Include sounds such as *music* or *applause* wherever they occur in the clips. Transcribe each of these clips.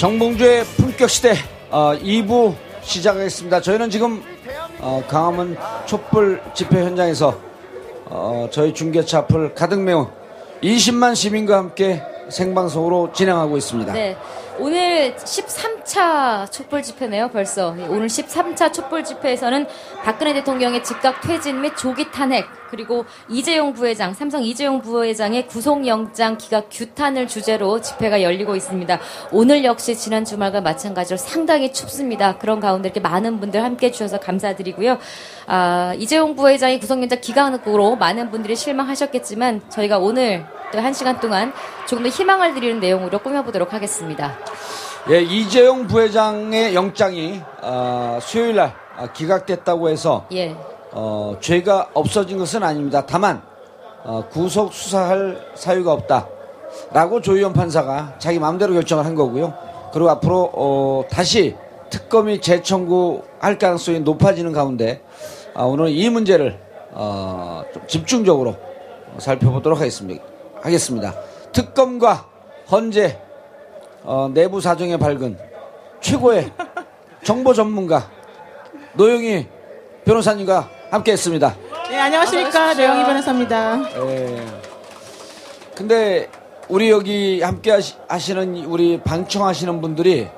정봉주의 품격 시대 어, 2부 시작하겠습니다. 저희는 지금 어, 강화문 촛불 집회 현장에서 어, 저희 중계차 앞을 가득 메운 20만 시민과 함께 생방송으로 진행하고 있습니다. 네. 오늘 13차 촛불 집회네요, 벌써. 오늘 13차 촛불 집회에서는 박근혜 대통령의 즉각 퇴진 및 조기 탄핵, 그리고 이재용 부회장, 삼성 이재용 부회장의 구속영장 기각 규탄을 주제로 집회가 열리고 있습니다. 오늘 역시 지난 주말과 마찬가지로 상당히 춥습니다. 그런 가운데 이렇게 많은 분들 함께 해주셔서 감사드리고요. 아, 이재용 부회장의 구속영장 기각으로 많은 분들이 실망하셨겠지만 저희가 오늘 한 시간 동안 조금 더 희망을 드리는 내용으로 꾸며보도록 하겠습니다. 예, 이재용 부회장의 영장이 어, 수요일 날 어, 기각됐다고 해서 예. 어, 죄가 없어진 것은 아닙니다. 다만 어, 구속 수사할 사유가 없다라고 조희연 판사가 자기 마음대로 결정을 한 거고요. 그리고 앞으로 어, 다시 특검이 재청구할 가능성이 높아지는 가운데 아, 오늘 이 문제를 어, 좀 집중적으로 살펴보도록 하겠습니다. 하겠습니다. 특검과 헌재 어, 내부 사정에 밝은 최고의 정보 전문가 노영희 변호사님과 함께했습니다. 네, 안녕하십니까. 노영희 변호사입니다. 예. 근데 우리 여기 함께 하시, 는 우리 방청하시는 분들이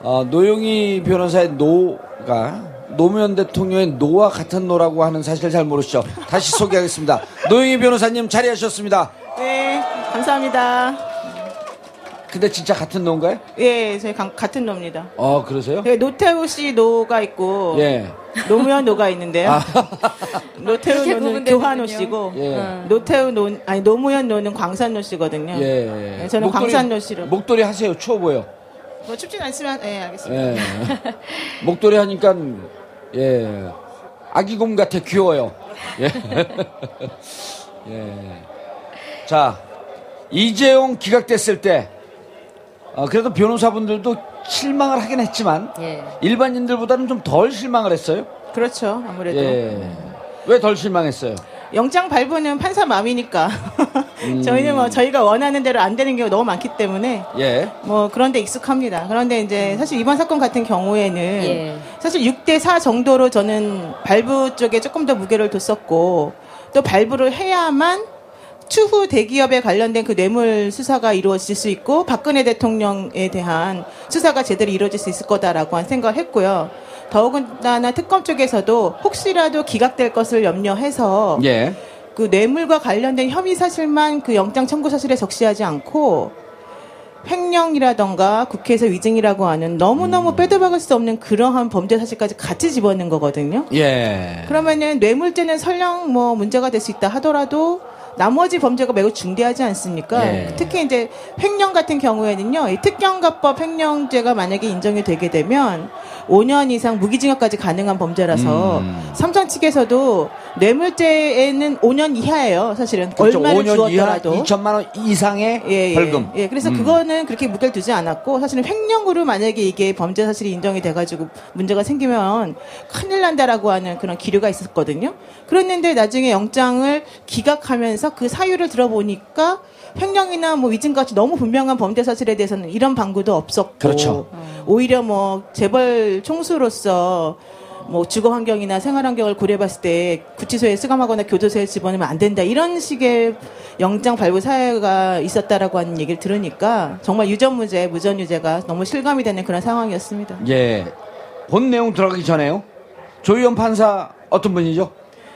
어, 노영희 변호사의 노가 노무현 대통령의 노와 같은 노라고 하는 사실 잘 모르시죠? 다시 소개하겠습니다. *laughs* 노영희 변호사님 자리하셨습니다. 네, 감사합니다. 근데 진짜 같은 노인가요? 예, 저희 가, 같은 노입니다. 어, 그러세요? 네, 노태우 씨 노가 있고 예. 노무현 노가 있는데요. 아. *laughs* 노태우 노는 구분되는군요. 교하 노 씨고 예. 노태우 노 아니 노무현 노는 광산 노 씨거든요. 예. 네, 저는 광산 노 씨로. 목도리 하세요. 추워 보여. 뭐 춥진 않지만 예, 알겠습니다. 예. *laughs* 목도리 하니까 예. 아기곰 같아 귀여워요. 예. *laughs* 예. 자, 이재용 기각됐을 때 어, 그래도 변호사분들도 실망을 하긴 했지만 예. 일반인들보다는 좀 덜 실망을 했어요. 그렇죠. 아무래도 예. 왜덜 실망했어요? 영장 발부는 판사 마음이니까 *laughs* 음. 저희는 뭐 저희가 원하는 대로 안 되는 경우가 너무 많기 때문에 예. 뭐 그런데 익숙합니다. 그런데 이제 사실 이번 사건 같은 경우에는 예. 사실 6대 4 정도로 저는 발부 쪽에 조금 더 무게를 뒀었고 또 발부를 해야만 추후 대기업에 관련된 그 뇌물 수사가 이루어질 수 있고 박근혜 대통령에 대한 수사가 제대로 이루어질 수 있을 거다라고 한 생각을 했고요. 더군다나 특검 쪽에서도 혹시라도 기각될 것을 염려해서 예. 그 뇌물과 관련된 혐의 사실만 그 영장 청구 사실에 적시하지 않고 횡령이라던가 국회에서 위증이라고 하는 너무너무 빼도 박을 수 없는 그러한 범죄 사실까지 같이 집어넣는 거거든요. 예. 그러면은 뇌물죄는 설령 뭐 문제가 될 수 있다 하더라도 나머지 범죄가 매우 중대하지 않습니까? 예. 특히 이제 횡령 같은 경우에는요, 이 특경가법 횡령죄가 만약에 인정이 되게 되면 5년 이상 무기징역까지 가능한 범죄라서 음. 삼성 측에서도 뇌물죄에는 5년 이하예요, 사실은. 그렇죠. 얼마를 5년 이하 주었더라도. 2천만 원 이상의 예, 예. 벌금. 예, 그래서 음. 그거는 그렇게 무게를 두지 않았고 사실은 횡령으로 만약에 이게 범죄 사실이 인정이 돼가지고 문제가 생기면 큰일 난다라고 하는 그런 기류가 있었거든요. 그랬는데 나중에 영장을 기각하면서 그 사유를 들어보니까 횡령이나 뭐 위증같이 너무 분명한 범죄 사실에 대해서는 이런 방구도 없었고 그렇죠. 오히려 뭐 재벌 총수로서 뭐 주거 환경이나 생활 환경을 고려해봤을 때 구치소에 수감하거나 교도소에 집어넣으면 안 된다 이런 식의 영장 발부 사회가 있었다라고 하는 얘기를 들으니까 정말 유전무죄, 무전유죄가 너무 실감이 되는 그런 상황이었습니다. 예. 본 내용 들어가기 전에요. 조희연 판사 어떤 분이죠?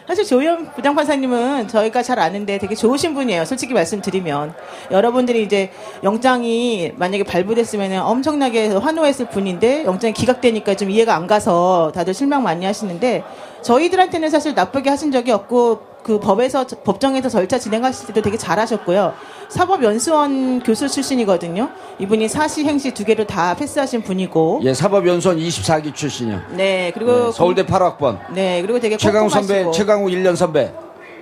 사실 조현 부장판사님은 저희가 잘 아는데 되게 좋으신 분이에요. 솔직히 말씀드리면 여러분들이 이제 영장이 만약에 발부됐으면 엄청나게 환호했을 분인데 영장이 기각되니까 좀 이해가 안 가서 다들 실망 많이 하시는데 저희들한테는 사실 나쁘게 하신 적이 없고 그 법에서 법정에서 절차 진행하실 때도 되게 잘하셨고요. 사법연수원 교수 출신이거든요. 이분이 사시 행시 두 개를 다 패스하신 분이고. 예, 사법연수원 24기 출신이요. 네 그리고 네, 서울대 8학번. 네 그리고 되게 최강우 선배. 최강우 1년 선배.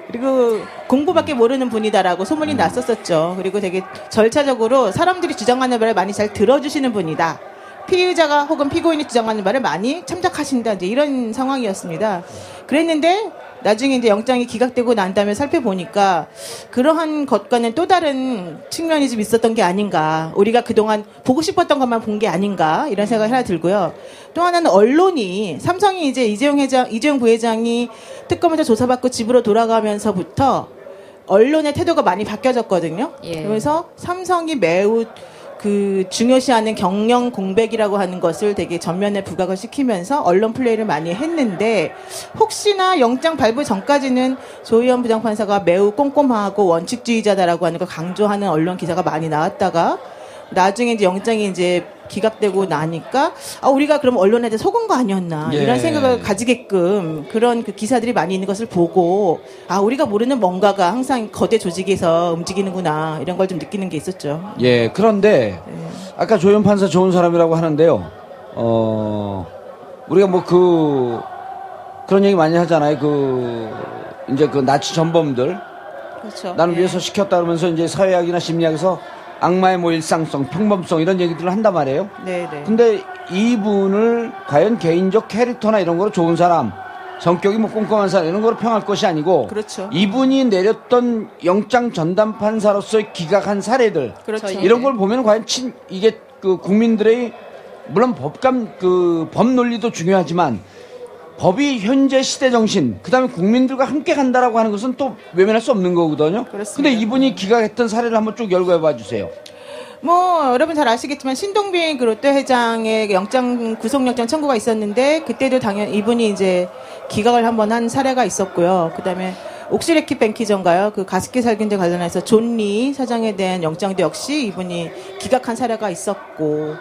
그리고 공부밖에 모르는 분이다라고 소문이 났었었죠. 그리고 되게 절차적으로 사람들이 주장하는 말을 많이 잘 들어주시는 분이다. 피의자가 혹은 피고인이 주장하는 말을 많이 참작하신다. 이제 이런 상황이었습니다. 그랬는데 나중에 이제 영장이 기각되고 난 다음에 살펴보니까 그러한 것과는 또 다른 측면이 좀 있었던 게 아닌가. 우리가 그동안 보고 싶었던 것만 본 게 아닌가. 이런 생각이 하나 들고요. 또 하나는 언론이 삼성이 이제 이재용 회장, 이재용 부회장이 특검에서 조사받고 집으로 돌아가면서부터 언론의 태도가 많이 바뀌어졌거든요. 예. 그래서 삼성이 매우 그 중요시하는 경영 공백이라고 하는 것을 되게 전면에 부각을 시키면서 언론 플레이를 많이 했는데 혹시나 영장 발부 전까지는 조희연 부장판사가 매우 꼼꼼하고 원칙주의자다라고 하는 걸 강조하는 언론 기사가 많이 나왔다가 나중에 이제 영장이 이제 기각되고 나니까 아 우리가 그럼 언론한테 속은 거 아니었나 예. 이런 생각을 가지게끔 그런 그 기사들이 많이 있는 것을 보고 아 우리가 모르는 뭔가가 항상 거대 조직에서 움직이는구나 이런 걸 좀 느끼는 게 있었죠. 예, 그런데 아까 조현 판사 좋은 사람이라고 하는데요. 어, 우리가 뭐 그 그런 얘기 많이 하잖아요. 그 이제 그 나치 전범들 그렇죠. 나는 예. 위해서 시켰다 그러면서 이제 사회학이나 심리학에서 악마의 뭐 일상성, 평범성 이런 얘기들을 한단 말이에요. 네, 네. 근데 이분을 과연 개인적 캐릭터나 이런 거로 좋은 사람, 성격이 뭐 꼼꼼한 사람 이런 거로 평할 것이 아니고 그렇죠. 이분이 내렸던 영장 전담 판사로서 기각한 사례들 그렇죠. 이런 걸 보면 과연 친 이게 그 국민들의 물론 법감 그 법 논리도 중요하지만 법이 현재 시대 정신 그 다음에 국민들과 함께 간다라고 하는 것은 또 외면할 수 없는 거거든요. 그렇습니다. 근데 이분이 기각했던 사례를 한번 쭉 열거해 봐 주세요. 뭐 여러분 잘 아시겠지만 신동빈 그 롯데 회장의 영장 구속영장 청구가 있었는데 그때도 당연 이분이 이제 기각을 한번 한 사례가 있었고요. 그다음에 옥시레키 뱅키전가요? 그 가습기 살균제 관련해서 존리 사장에 대한 영장도 역시 이분이 기각한 사례가 있었고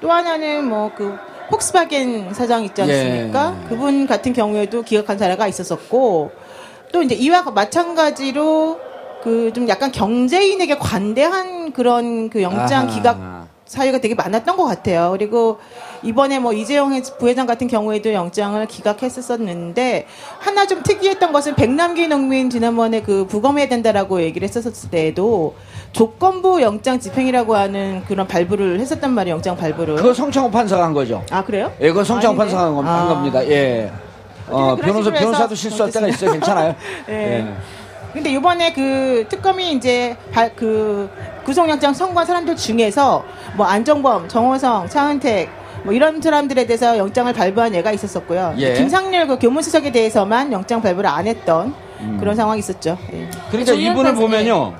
또 하나는 뭐그 폭스바겐 사장 있지 않습니까? 예. 그분 같은 경우에도 기각한 사례가 있었었고 또 이제 이와 마찬가지로 그 좀 약간 경제인에게 관대한 그런 그 영장 아하. 기각 사유가 되게 많았던 것 같아요. 그리고 이번에 뭐 이재용 회- 부회장 같은 경우에도 영장을 기각했었었는데 하나 좀 특이했던 것은 백남기 농민 지난번에 그 부검해야 된다라고 얘기를 했었을 때에도 조건부 영장 집행이라고 하는 그런 발부를 했었단 말이에요. 영장 발부를. 그거 성창호 판사가 한 거죠. 아 그래요? 예, 그건 성창호? 판사가 한, 겁- 한 아. 겁니다. 예. 어, 변호사, 변호사도 실수할 때가 있어요. 괜찮아요. *laughs* 예. 예. 근데 이번에 그 특검이 이제 발- 그 구속영장 선고한 사람들 중에서 뭐 안정범, 정호성, 차은택 뭐 이런 사람들에 대해서 영장을 발부한 예가 있었었고요. 예. 김상렬 그 교문수석에 대해서만 영장 발부를 안 했던 그런 상황이 있었죠. 예. 그러니까 이분을 보면요.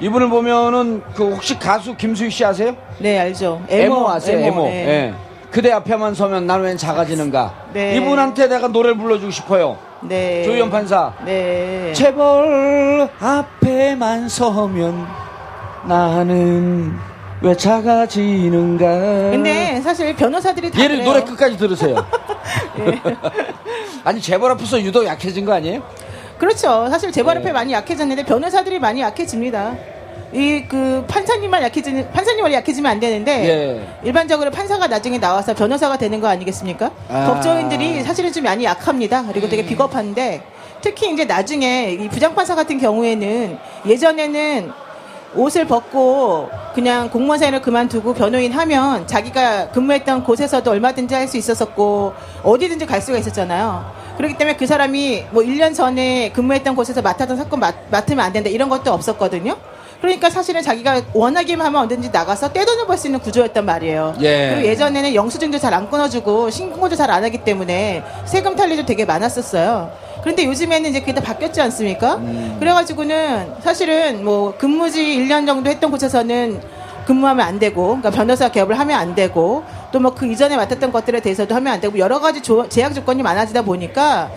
이분을 보면은 그 혹시 가수 김수희 씨 아세요? 네 알죠. 에모, 아세요? 에모. 네. 예. 그대 앞에만 서면 난웬 작아지는가. 네. 이분한테 내가 노래를 불러주고 싶어요. 네. 조희연 판사. 네. 재벌 앞에만 서면 나는 왜 작아지는가. 근데 사실 변호사들이 다 얘를 그래요. 노래 끝까지 들으세요. *laughs* 아니 재벌 앞에서 유독 약해진 거 아니에요? 그렇죠. 사실 재벌 네. 앞에 많이 약해졌는데 변호사들이 많이 약해집니다. 이 그 판사님만 약해지는 판사님만 약해지면 안 되는데 예. 일반적으로 판사가 나중에 나와서 변호사가 되는 거 아니겠습니까? 아. 법조인들이 사실은 좀 많이 약합니다. 그리고 되게 비겁한데 특히 이제 나중에 이 부장판사 같은 경우에는 예전에는 옷을 벗고 그냥 공무원 생활을 그만두고 변호인 하면 자기가 근무했던 곳에서도 얼마든지 할 수 있었었고 어디든지 갈 수가 있었잖아요. 그렇기 때문에 그 사람이 뭐 1년 전에 근무했던 곳에서 맡았던 사건 맡, 맡으면 안 된다 이런 것도 없었거든요. 그러니까 사실은 자기가 원하기만 하면 언제든지 나가서 떼돈을 벌 수 있는 구조였단 말이에요. 예. 그리고 예전에는 영수증도 잘 안 끊어주고 신고도 잘 안 하기 때문에 세금 탈리도 되게 많았었어요. 그런데 요즘에는 이제 그게 다 바뀌었지 않습니까? 음. 그래가지고는 사실은 뭐 근무지 1년 정도 했던 곳에서는 근무하면 안 되고, 그러니까 변호사 개업을 하면 안 되고, 또 뭐 그 이전에 맡았던 것들에 대해서도 하면 안 되고, 여러 가지 조- 제약 조건이 많아지다 보니까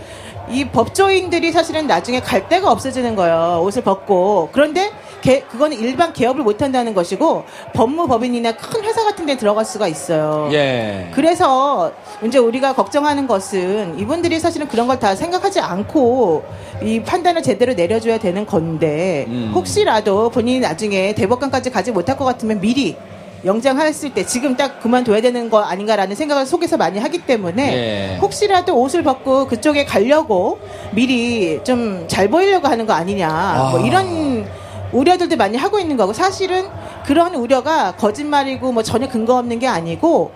이 법조인들이 사실은 나중에 갈 데가 없어지는 거예요. 옷을 벗고. 그런데 개- 그거는 일반 개업을 못 한다는 것이고, 법무법인이나 큰 회사 같은 데 들어갈 수가 있어요. 예. 그래서 이제 우리가 걱정하는 것은 이분들이 사실은 그런 걸 다 생각하지 않고 이 판단을 제대로 내려줘야 되는 건데 음. 혹시라도 본인이 나중에 대법관까지 가지 못할 것 같으면 미리 영장했을 때 지금 딱 그만둬야 되는 거 아닌가라는 생각을 속에서 많이 하기 때문에 예. 혹시라도 옷을 벗고 그쪽에 가려고 미리 좀 잘 보이려고 하는 거 아니냐 뭐 이런 우려들도 많이 하고 있는 거고 사실은 그런 우려가 거짓말이고 뭐 전혀 근거 없는 게 아니고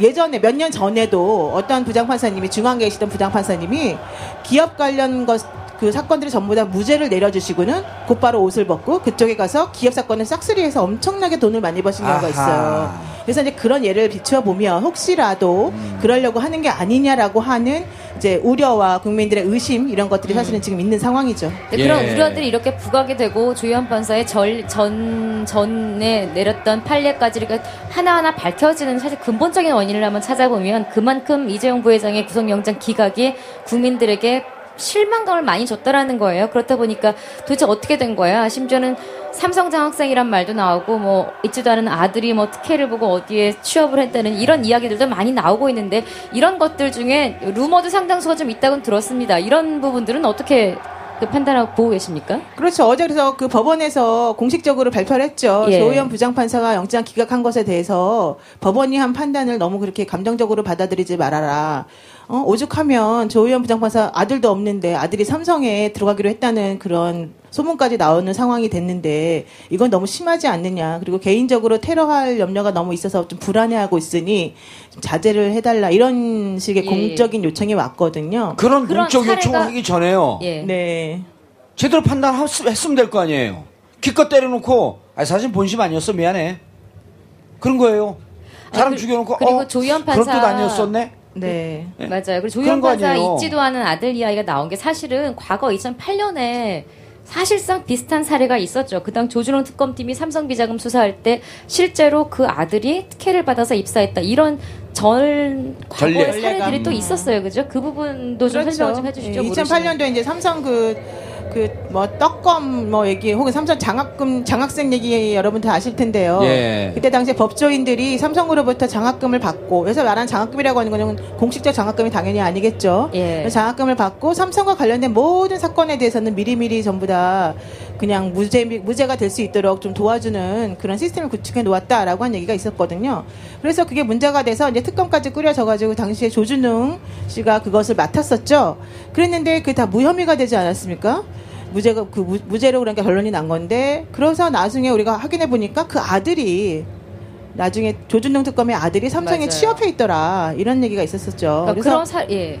예전에 몇 년 전에도 어떤 부장판사님이 중앙에 계시던 부장판사님이 기업 관련 것 그 사건들을 전부 다 무죄를 내려주시고는 곧바로 옷을 벗고 그쪽에 가서 기업 사건을 싹쓸이해서 엄청나게 돈을 많이 버신 경우가. 있어요. 그래서 이제 그런 예를 비추어 보면 혹시라도 음. 그러려고 하는 게 아니냐라고 하는 이제 우려와 국민들의 의심 이런 것들이 사실은 지금 있는 상황이죠. 근데 그런 예. 우려들이 이렇게 부각이 되고 조현 판사의 절, 전, 전에 내렸던 판례까지 이렇게 하나하나 밝혀지는 사실 근본적인 원인을 한번 찾아보면 그만큼 이재용 부회장의 구속영장 기각이 국민들에게 실망감을 많이 줬다라는 거예요. 그렇다 보니까 도대체 어떻게 된 거야? 심지어는 삼성 장학생이란 말도 나오고 뭐 있지도 않은 아들이 뭐 특혜를 보고 어디에 취업을 했다는 이런 이야기들도 많이 나오고 있는데 이런 것들 중에 루머도 상당수가 좀 있다고 들었습니다. 이런 부분들은 어떻게 그 판단하고 보고 계십니까? 그렇죠. 어제 그래서 그 법원에서 공식적으로 발표를 했죠. 예. 조의원 부장판사가 영장 기각한 것에 대해서 법원이 한 판단을 너무 그렇게 감정적으로 받아들이지 말아라. 어, 오죽하면 조의원 부장판사 아들도 없는데 아들이 삼성에 들어가기로 했다는 그런 소문까지 나오는 상황이 됐는데 이건 너무 심하지 않느냐. 그리고 개인적으로 테러할 염려가 너무 있어서 좀 불안해하고 있으니 좀 자제를 해달라. 이런 식의 예. 공적인 요청이 왔거든요. 그런 그런 공적 요청을 사례가- 하기 전에요. 예. 네. 제대로 판단했으면 될 거 아니에요. 기껏 때려놓고, 아 사실 본심 아니었어 미안해. 그런 거예요. 사람 그- 죽여놓고 그리고 어, 조희연 그런 뜻 판사- 아니었었네. 네. 예. 맞아요. 그리고 조현 아니에요. 있지도 않은 아들 이야기가 나온 게 사실은 과거 2008년에 사실상 비슷한 사례가 있었죠. 그 당 조준호 특검팀이 삼성 비자금 수사할 때 실제로 그 아들이 특혜를 받아서 입사했다. 이런 전 과거의 전례. 사례들이 또 음. 있었어요. 그죠? 그 부분도 좀 설명 좀 해주시죠. 예, 모르시는. 2008년도에 이제 삼성 그, 그, 뭐, 떡검, 뭐, 얘기, 혹은 삼성 장학금, 장학생 얘기 여러분 다 아실 텐데요. 예. 그때 당시에 법조인들이 삼성으로부터 장학금을 받고, 그래서 말하는 장학금이라고 하는 거는 공식적 장학금이 당연히 아니겠죠. 예. 장학금을 받고 삼성과 관련된 모든 사건에 대해서는 미리미리 전부 다 그냥 무죄, 무죄가 될 수 있도록 좀 도와주는 그런 시스템을 구축해 놓았다라고 한 얘기가 있었거든요. 그래서 그게 문제가 돼서 이제 특검까지 꾸려져 가지고 당시에 조준웅 씨가 그것을 맡았었죠. 그랬는데 그게 다 무혐의가 되지 않았습니까? 무죄가 그 무, 무죄로 그러니까 결론이 난 건데 그래서 나중에 우리가 확인해 보니까 그 아들이 나중에 조준웅 특검의 아들이 삼성에 맞아요. 취업해 있더라 이런 얘기가 있었었죠. 그러니까 그래서 그런 사, 예.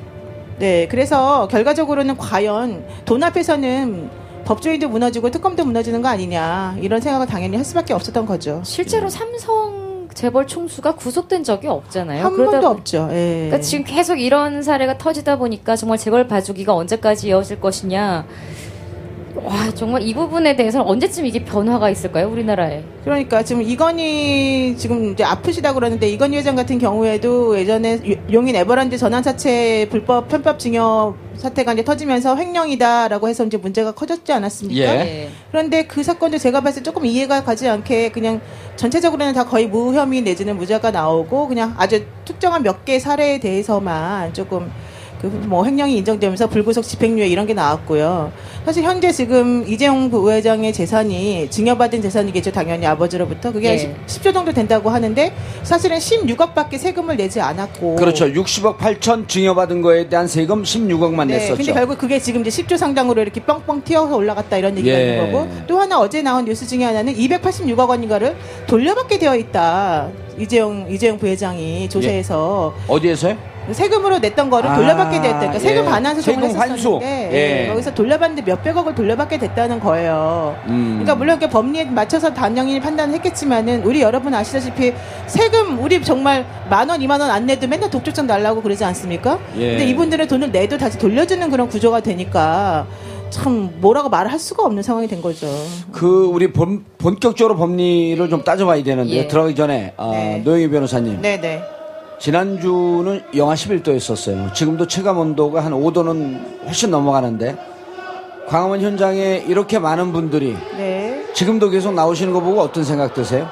네, 그래서 결과적으로는 과연 돈 앞에서는 법조인도 무너지고 특검도 무너지는 거 아니냐 이런 생각을 당연히 할 수밖에 없었던 거죠. 실제로 삼성 재벌 총수가 구속된 적이 없잖아요. 한 번도 보- 없죠. 예. 그러니까 지금 계속 이런 사례가 터지다 보니까 정말 재벌 봐주기가 언제까지 이어질 것이냐. 와 정말 이 부분에 대해서는 언제쯤 이게 변화가 있을까요 우리나라에? 그러니까 지금 이건희 지금 이제 아프시다 그러는데 이건희 회장 같은 경우에도 예전에 유- 용인 에버랜드 전환사채 불법 편법 징역 사태가 이제 터지면서 횡령이다라고 해서 이제 문제가 커졌지 않았습니까? 예. 네. 그런데 그 사건도 제가 봤을 때 조금 이해가 가지 않게 그냥 전체적으로는 다 거의 무혐의 내지는 무죄가 나오고 그냥 아주 특정한 몇 개 사례에 대해서만 조금 그 뭐 횡령이 인정되면서 불구속 집행유예 이런 게 나왔고요. 사실 현재 지금 이재용 부회장의 재산이 증여받은 재산이겠죠. 당연히 아버지로부터 그게 예. 10, 조 정도 된다고 하는데 사실은 16억밖에 세금을 내지 않았고 그렇죠. 60억 8천 증여받은 거에 대한 세금 16억만 네, 냈었죠. 근데 결국 그게 지금 이제 10조 상당으로 이렇게 뻥뻥 튀어서 올라갔다 이런 얘기가 예. 있는 거고 또 하나 어제 나온 뉴스 중에 하나는 286억 원인가를 돌려받게 되어 있다. 이재용 이재용 부회장이 조사해서 어디에서요? 세금으로 냈던 거를 아, 돌려받게 됐다. 그러니까 세금 예. 반환 소송을 세금 환수. 했었는데 예. 예, 거기서 돌려받는데 몇백억을 돌려받게 됐다는 거예요. 음. 그러니까 물론 그 법리에 맞춰서 당연히 판단했겠지만은 우리 여러분 아시다시피 세금 우리 정말 만 원, 이만 원 안 내도 맨날 독촉장 달라고 그러지 않습니까? 예. 근데 이분들은 돈을 내도 다시 돌려주는 그런 구조가 되니까 참 뭐라고 말을 할 수가 없는 상황이 된 거죠. 그 우리 본, 본격적으로 법리를 좀 따져봐야 되는데 예. 들어가기 전에 아, 네. 노영희 변호사님 네네. 지난주는 영하 11도였었어요. 지금도 체감 온도가 한 5도는 훨씬 넘어가는데 광화문 현장에 이렇게 많은 분들이 네. 지금도 계속 나오시는 거 보고 어떤 생각 드세요?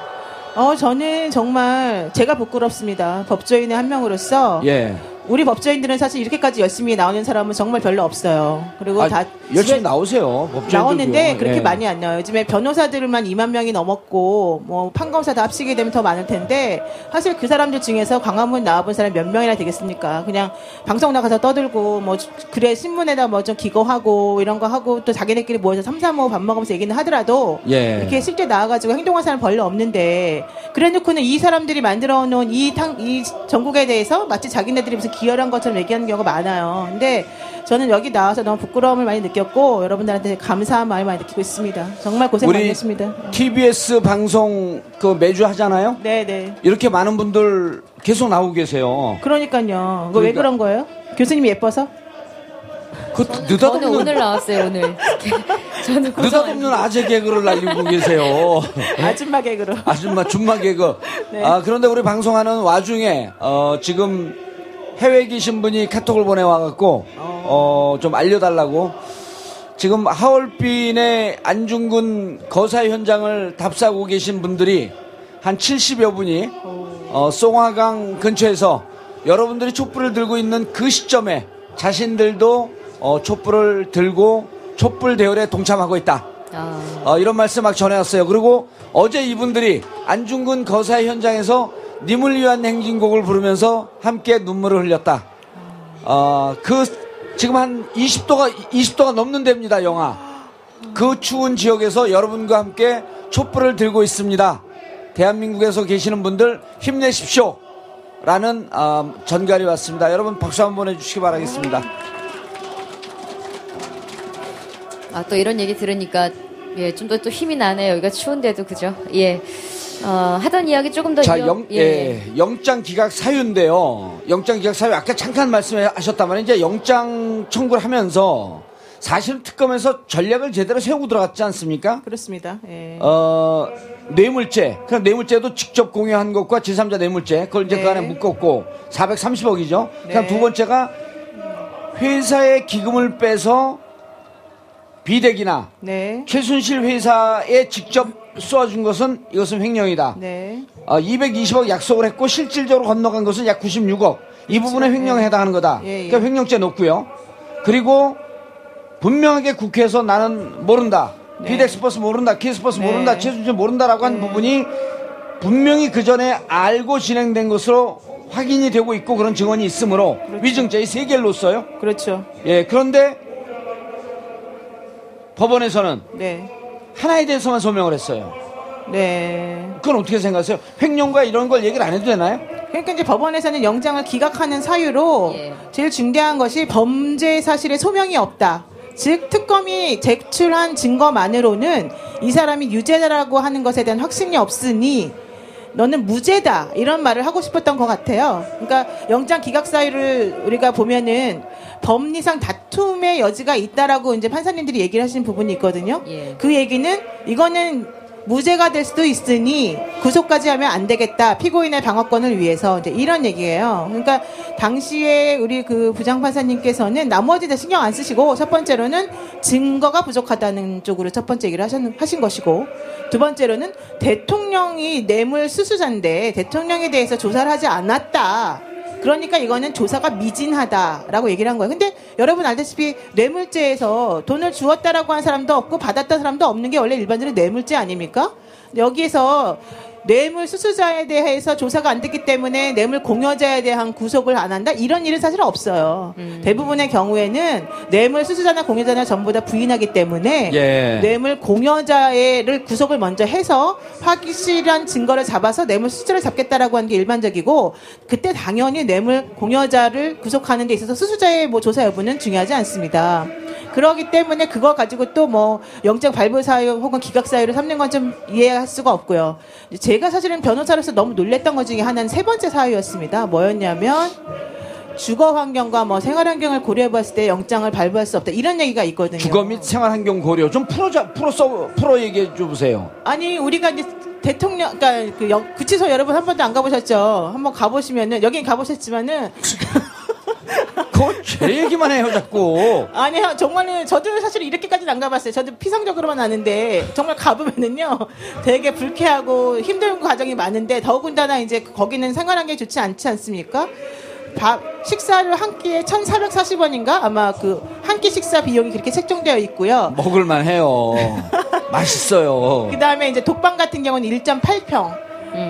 어, 저는 정말 제가 부끄럽습니다. 법조인의 한 명으로서 예. 우리 법조인들은 사실 이렇게까지 열심히 나오는 사람은 정말 별로 없어요. 그리고 아, 다 열심히 나오세요. 법조인들도요. 나오는데 그렇게 예. 많이 안 나와요. 요즘에 변호사들만 2만 명이 넘었고 뭐 판검사 다 합치게 되면 더 많을 텐데 사실 그 사람들 중에서 광화문 나와본 사람 몇 명이나 되겠습니까? 그냥 방송 나가서 떠들고 뭐 그래 신문에다 뭐 좀 기고하고 이런 거 하고 또 자기네끼리 모여서 삼삼오오 밥 먹으면서 얘기는 하더라도 예. 이렇게 실제 나와가지고 행동한 사람 별로 없는데 그래놓고는 이 사람들이 만들어 놓은 이, 탕, 이 전국에 대해서 마치 자기네들이 무슨 기여한 것처럼 얘기하는 경우가 많아요. 근데 저는 여기 나와서 너무 부끄러움을 많이 느꼈고 여러분들한테 감사한 마음을 많이 느끼고 있습니다. 정말 고생 많이 우리 했습니다. TBS 방송 그 매주 하잖아요. 네네. 이렇게 많은 분들 계속 나오고 계세요. 그러니까요. 그거 왜 그러니까- 그런 거예요? 교수님이 예뻐서? 그 저는 느닷없는 오늘 나왔어요 오늘. *laughs* 저는 고정. 느닷없는 아재 개그를 날리고 계세요. *laughs* 아줌마 개그로. 아줌마 준마 개그. *laughs* 네. 아 그런데 우리 방송하는 와중에 어 지금 해외에 계신 분이 카톡을 보내와갖고 어 좀 알려달라고 지금 하얼빈의 안중근 거사 현장을 답사하고 계신 분들이 한 70여 분이 어, 송화강 근처에서 여러분들이 촛불을 들고 있는 그 시점에 자신들도 어, 촛불을 들고 촛불 대열에 동참하고 있다. 아, 어, 이런 말씀 막 전해왔어요. 그리고 어제 이분들이 안중근 거사 현장에서 님을 위한 행진곡을 부르면서 함께 눈물을 흘렸다. 어, 그, 지금 한 20도가, 20도가 넘는 데입니다, 영하. 그 추운 지역에서 여러분과 함께 촛불을 들고 있습니다. 대한민국에서 계시는 분들 힘내십시오. 라는, 어, 전갈이 왔습니다. 여러분 박수 한번 보내주시기 바라겠습니다. 아, 또 이런 얘기 들으니까 예, 좀 더 또 힘이 나네요. 여기가 추운데도 그죠? 예. 어, 하던 이야기 조금 더 자, 이어- 영, 예. 영장 기각 사유인데요. 영장 기각 사유 아까 잠깐 말씀하셨다만 이제 영장 청구를 하면서 사실은 특검에서 전략을 제대로 세우고 들어갔지 않습니까? 그렇습니다. 예. 어, 뇌물죄. 그럼 뇌물죄도 직접 공유한 것과 제3자 뇌물죄. 그걸 이제 네. 그 안에 묶었고 430억이죠. 그다음 네. 두 번째가 회사의 기금을 빼서 비대기나 네. 최순실 회사에 직접 쏘아준 것은 이것은 횡령이다. 네. 어, 220억 약속을 했고 실질적으로 건너간 것은 약 96억. 이 부분에 횡령에 해당하는 거다. 그렇죠. 예, 예. 그러니까 횡령죄 놓고요. 그리고 분명하게 국회에서 나는 모른다. 네. 비덱스포츠 모른다. 케이스포츠 네. 모른다. 최순실 모른다라고 한 부분이 분명히 그 전에 알고 진행된 것으로 확인이 되고 있고 그런 증언이 있으므로 그렇죠. 위증죄 이 세 개를 놓았어요. 그렇죠. 예, 그런데 법원에서는 네. 하나에 대해서만 소명을 했어요. 네. 그건 어떻게 생각하세요? 횡령과 이런 걸 얘기를 안 해도 되나요? 그러니까 이제 법원에서는 영장을 기각하는 사유로 예. 제일 중대한 것이 범죄 사실에 소명이 없다. 즉 특검이 제출한 증거만으로는 이 사람이 유죄다라고 하는 것에 대한 확신이 없으니 너는 무죄다 이런 말을 하고 싶었던 것 같아요. 그러니까 영장 기각 사유를 우리가 보면은 법리상 다툼의 여지가 있다라고 이제 판사님들이 얘기를 하시는 부분이 있거든요. 예. 그 얘기는 이거는 무죄가 될 수도 있으니 구속까지 하면 안 되겠다. 피고인의 방어권을 위해서 이제 이런 얘기예요. 그러니까 당시에 우리 그 부장판사님께서는 나머지 다 신경 안 쓰시고 첫 번째로는 증거가 부족하다는 쪽으로 첫 번째 얘기를 하신, 하신 것이고 두 번째로는 대통령이 뇌물 수수자인데 대통령에 대해서 조사를 하지 않았다. 그러니까 이거는 조사가 미진하다라고 얘기를 한 거예요. 근데 여러분 알다시피 뇌물죄에서 돈을 주었다라고 한 사람도 없고 받았던 사람도 없는 게 원래 일반적으로 뇌물죄 아닙니까? 여기에서 뇌물 수수자에 대해서 조사가 안 됐기 때문에 뇌물 공여자에 대한 구속을 안 한다 이런 일은 사실 없어요. 대부분의 경우에는 뇌물 수수자나 공여자나 전부 다 부인하기 때문에 예. 뇌물 공여자를 구속을 먼저 해서 확실한 증거를 잡아서 뇌물 수수자를 잡겠다라고 하는 게 일반적이고 그때 당연히 뇌물 공여자를 구속하는 데 있어서 수수자의 뭐 조사 여부는 중요하지 않습니다. 그러기 때문에 그거 가지고 또 뭐 영장 발부 사유 혹은 기각 사유를 삼는 건 좀 이해할 수가 없고요. 제가 사실은 변호사로서 너무 놀랬던 것 중에 하나는 세 번째 사유였습니다. 뭐였냐면 주거 환경과 뭐 생활 환경을 고려해 봤을 때 영장을 발부할 수 없다. 이런 얘기가 있거든요. 주거 및 생활 환경 고려 좀 풀어 풀어 써 풀어 얘기해 줘 보세요. 아니 우리가 이제 대통령 그러니까 그 영- 구치소 여러분 한 번도 안 가보셨죠? 한번 가보시면은 여긴 가보셨지만은 그거 제 얘기만 해요 자꾸. 아니 정말은 저도 사실 이렇게까지는 안 가봤어요. 저도 피상적으로만 아는데 정말 가보면은요 되게 불쾌하고 힘든 과정이 많은데 더군다나 이제 거기는 생활환경이 좋지 않지 않습니까? 밥 식사를 한 끼에 1,440원인가 아마 그 한 끼 식사 비용이 그렇게 책정되어 있고요. 먹을만 해요. *laughs* 맛있어요. 그 다음에 이제 독방 같은 경우는 1.8평.